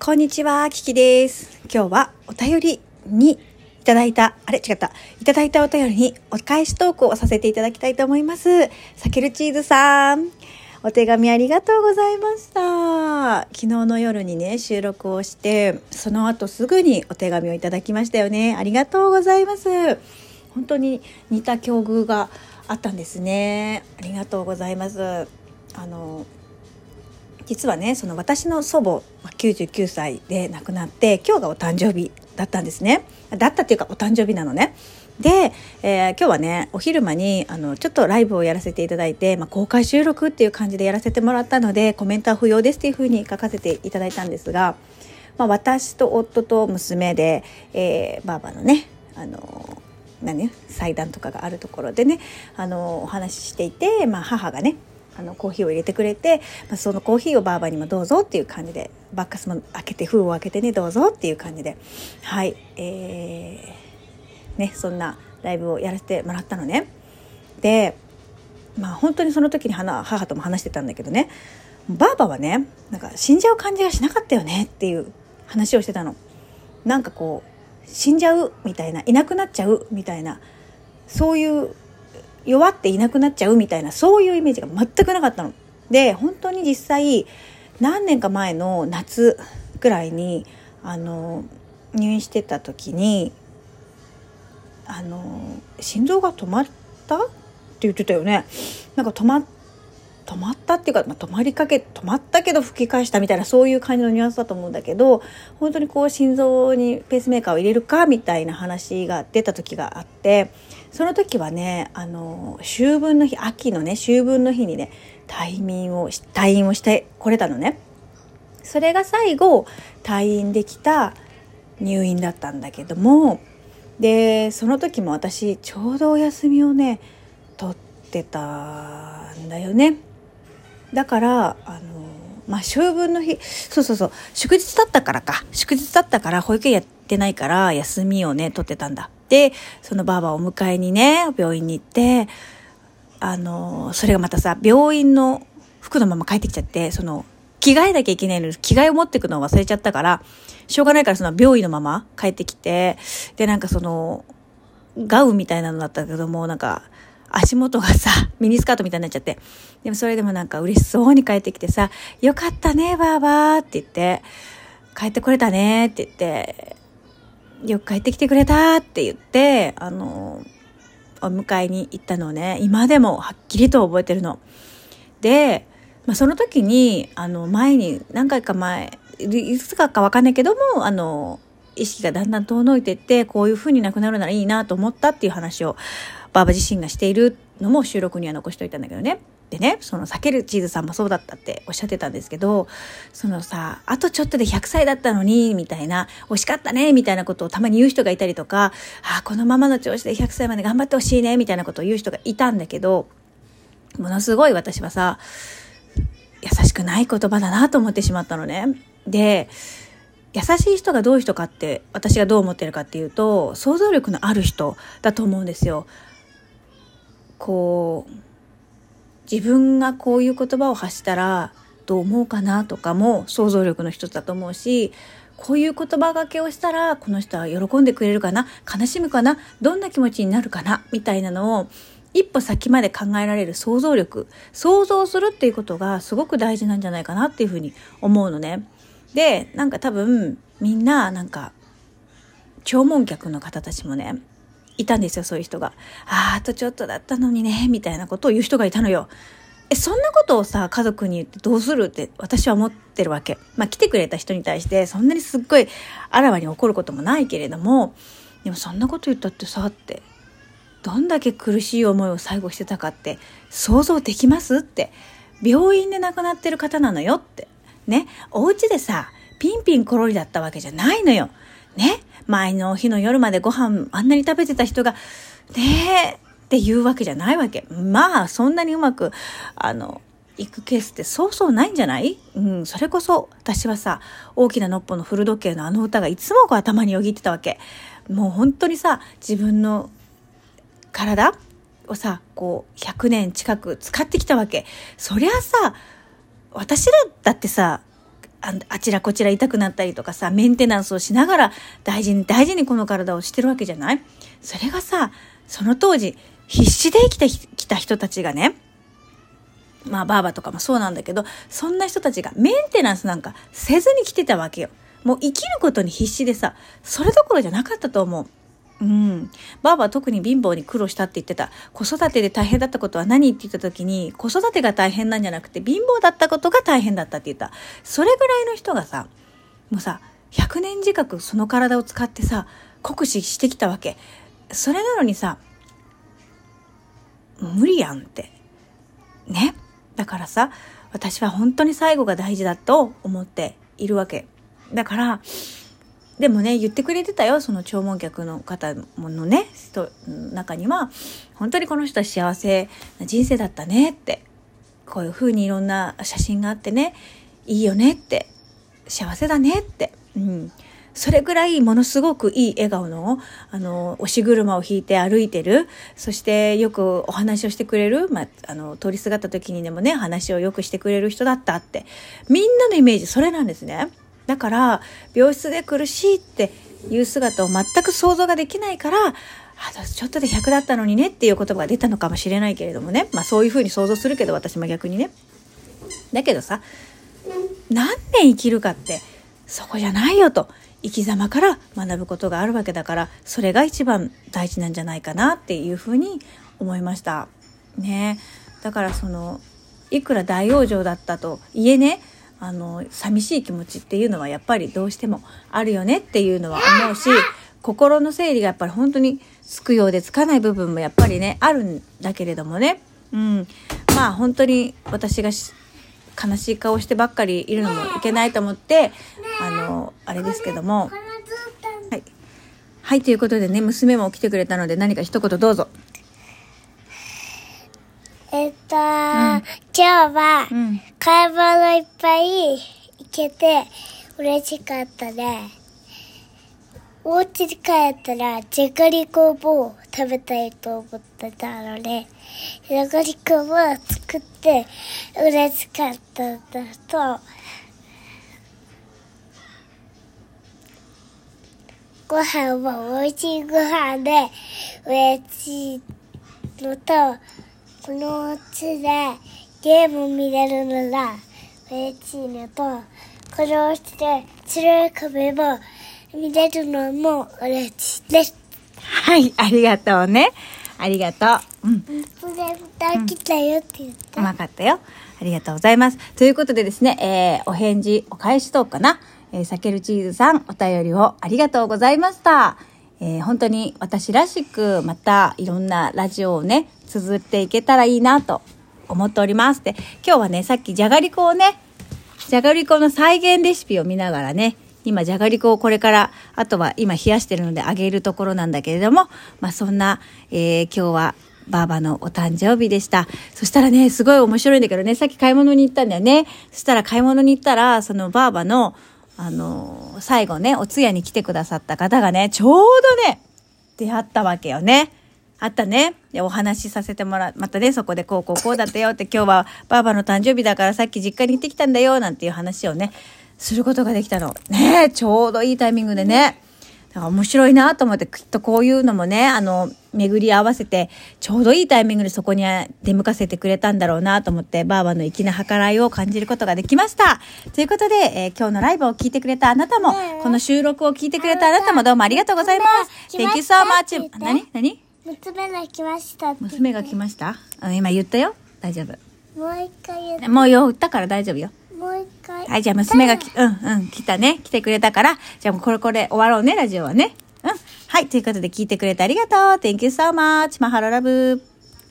こんにちは、キキです。今日はお便りにいただいた、あれ違った、いただいたお便りにお返しトークをさせていただきたいと思います。サケルチーズさん、お手紙ありがとうございました。昨日の夜にね、収録をして、その後すぐにお手紙をいただきましたよね。ありがとうございます。本当に似た境遇があったんですね。ありがとうございます。あの、実はねその私の祖母99歳で亡くなって今日がお誕生日だったんですね。だったっていうかお誕生日なのね。で、えー今日はねお昼間にあのちょっとライブをやらせていただいて、まあ、公開収録っていう感じでやらせてもらったのでコメントは不要ですっていうふうに書かせていただいたんですが、まあ、私と夫と娘で、えー、ばあばのねあの何祭壇とかがあるところでねあのお話ししていて、まあ、母がねあのコーヒーを入れてくれて、まあ、そのコーヒーをばあばにもどうぞっていう感じでバッカスも開けて封を開けてねどうぞっていう感じで。はいえー、ねそんなライブをやらせてもらったのね。でまあ本当にその時に母とも話してたんだけどね。ばあばはねなんか死んじゃう感じがしなかったよねっていう話をしてたの。なんかこう死んじゃうみたいないなくなっちゃうみたいなそういう弱っていなくなっちゃうみたいなそういうイメージが全くなかったの。で本当に実際何年か前の夏ぐらいにあの入院してた時にあの心臓が止まった？って言ってたよね。なんか止ま止まったっていうか、まあ、止まりかけ止まったけど吹き返したみたいなそういう感じのニュアンスだと思うんだけど本当にこう心臓にペースメーカーを入れるかみたいな話が出た時があってその時はねあの秋分の日秋のね秋分の日にね退院をし退院をしてこれたのね。それが最後退院できた入院だったんだけどもでその時も私ちょうどお休みをね取ってたんだよね。だからあのまあ秋分の日そうそうそう祝日だったからか。祝日だったから保育園やってないから休みをね取ってたんだ。でそのばあばをお迎えにね病院に行ってあのそれがまたさ病院の服のまま帰ってきちゃってその着替えなきゃいけないのに着替えを持ってくのを忘れちゃったからしょうがないからその病院のまま帰ってきてでなんかそのガウみたいなのだったけどもなんか足元がさ、ミニスカートみたいになっちゃって。でもそれでもなんか嬉しそうに帰ってきてさ、よかったね、ばあばって言って、帰ってこれたねって言って、よく帰ってきてくれたって言って、あの、お迎えに行ったのをね、今でもはっきりと覚えてるの。で、まあ、その時に、あの、前に何回か前、いつかかわかんないけども、あの、意識がだんだん遠のいてって、こういう風になくなるならいいなと思ったっていう話を、ばあば自身がしているのも収録には残しといたんだけどね。でね、その避けるチーズさんもそうだったっておっしゃってたんですけど、そのさ、あとちょっとで100歳だったのに、みたいな、惜しかったね、みたいなことをたまに言う人がいたりとか、あ、このままの調子で100歳まで頑張ってほしいね、みたいなことを言う人がいたんだけど、ものすごい私はさ、優しくない言葉だなと思ってしまったのね。で、優しい人がどういう人かって私がどう思ってるかっていうと想像力のある人だと思うんですよ。こう自分がこういう言葉を発したらどう思うかなとかも想像力の一つだと思うしこういう言葉がけをしたらこの人は喜んでくれるかな悲しむかなどんな気持ちになるかなみたいなのを一歩先まで考えられる想像力想像するっていうことがすごく大事なんじゃないかなっていうふうに思うのね。でなんか多分みんななんか弔問客の方たちもねいたんですよそういう人が。ああとちょっとだったのにねみたいなことを言う人がいたのよ。えそんなことをさ家族に言ってどうするって私は思ってるわけ。まあ来てくれた人に対してそんなにすっごいあらわに怒ることもないけれどもでもそんなこと言ったってさってどんだけ苦しい思いを最後してたかって想像できますって病院で亡くなってる方なのよってねお家でさピンピンコロリだったわけじゃないのよね前の日の夜までご飯あんなに食べてた人がねえっていうわけじゃないわけまあそんなにうまくあの行くケースってそうそうないんじゃない？うん、それこそ私はさ、大きなのっぽの古時計のあの歌がいつもこう頭によぎってたわけ。もう本当にさ、自分の体をさ、こう100年近く使ってきたわけ。そりゃさ、私だってさ、ああちらこちら痛くなったりとかさ、メンテナンスをしながら大事に大事にこの体をしてるわけじゃない？それがさ、その当時必死で生きてきた人たちがね、まあばあばとかもそうなんだけど、そんな人たちがメンテナンスなんかせずに来てたわけよ。もう生きることに必死でさ、それどころじゃなかったと思う。うん。ばあばは特に貧乏に苦労したって言ってた。子育てで大変だったことは何って言った時に、子育てが大変なんじゃなくて、貧乏だったことが大変だったって言った。それぐらいの人がさ、もうさ、100年近くその体を使ってさ、酷使してきたわけ。それなのにさ、無理やんって。ね。だからさ、私は本当に最後が大事だと思っているわけ。だから、でもね、言ってくれてたよ。その弔問客の方のね、人中には、本当にこの人は幸せな人生だったねって、こういう風にいろんな写真があってね、いいよねって、幸せだねって、うん。それぐらいものすごくいい笑顔の、あの、押し車を引いて歩いてる、そしてよくお話をしてくれる、まあ、あの、通りすがった時にでもね、話をよくしてくれる人だったって、みんなのイメージそれなんですね。だから病室で苦しいっていう姿を全く想像ができないからあちょっとで100だったのにねっていう言葉が出たのかもしれないけれどもね。まあそういうふうに想像するけど私も逆にね。だけどさ何年生きるかってそこじゃないよと生き様から学ぶことがあるわけだからそれが一番大事なんじゃないかなっていうふうに思いました。ね。だからそのいくら大往生だったといえねあの寂しい気持ちっていうのはやっぱりどうしてもあるよねっていうのは思うし心の整理がやっぱり本当につくようでつかない部分もやっぱりねあるんだけれどもね、うん、まあ本当に私が悲しい顔してばっかりいるのもいけないと思ってあのあれですけども。はい、はい、ということでね娘も来てくれたので何か一言どうぞ。えっと、今日は、買い物いっぱい行けて嬉しかったね。お家に帰ったら、じゃがりこを食べたいと思ってたので、じゃがりこを作って嬉しかったのと、ご飯は美味しいご飯で嬉しいのと、このうちでゲーム見れるなら嬉しいのと、このうちで白い壁も見れるのも嬉しいです。はい、ありがとうね。ありがとう。うん。歌来たよって言った。うまかったよ。ありがとうございます。ということでですね、えー、お返事、お返しとかな。えー、サケルチーズさん、お便りをありがとうございました。えー、本当に私らしくまたいろんなラジオをね、綴っていけたらいいなと思っております。で、今日はね、さっきじゃがりこをね、じゃがりこの再現レシピを見ながらね、今じゃがりこをこれから、あとは今冷やしてるので揚げるところなんだけれども、まあそんな、えー、今日はばあばのお誕生日でした。そしたらね、すごい面白いんだけどね、さっき買い物に行ったんだよね。そしたら買い物に行ったら、そのばあばの、あの、最後ね、お通夜に来てくださった方がね、ちょうどね、出会ったわけよね。あったね。で、お話しさせてもらう。またね、そこでこうこうこうだったよって今日はばあばの誕生日だからさっき実家に行ってきたんだよなんていう話をね、することができたの。ねちょうどいいタイミングでね。だから面白いなと思って、きっとこういうのもね、あの、巡り合わせて、ちょうどいいタイミングでそこに出向かせてくれたんだろうなと思って、ばあばの粋な計らいを感じることができました。ということで、えー、今日のライブを聞いてくれたあなたも、この収録を聞いてくれたあなたもどうもありがとうございます。Thank you so much. 何？何？娘が来ました娘が来ました？あ今言ったよ？大丈夫。もう一回言って。もう言ったから大丈夫よ。もう一回。はい、じゃあ娘がき、うんうん、来たね。来てくれたから、じゃあもうこれこれ終わろうね、ラジオはね。うん。はい、ということで聞いてくれてありがとう。Thank you so much. マハロラブ。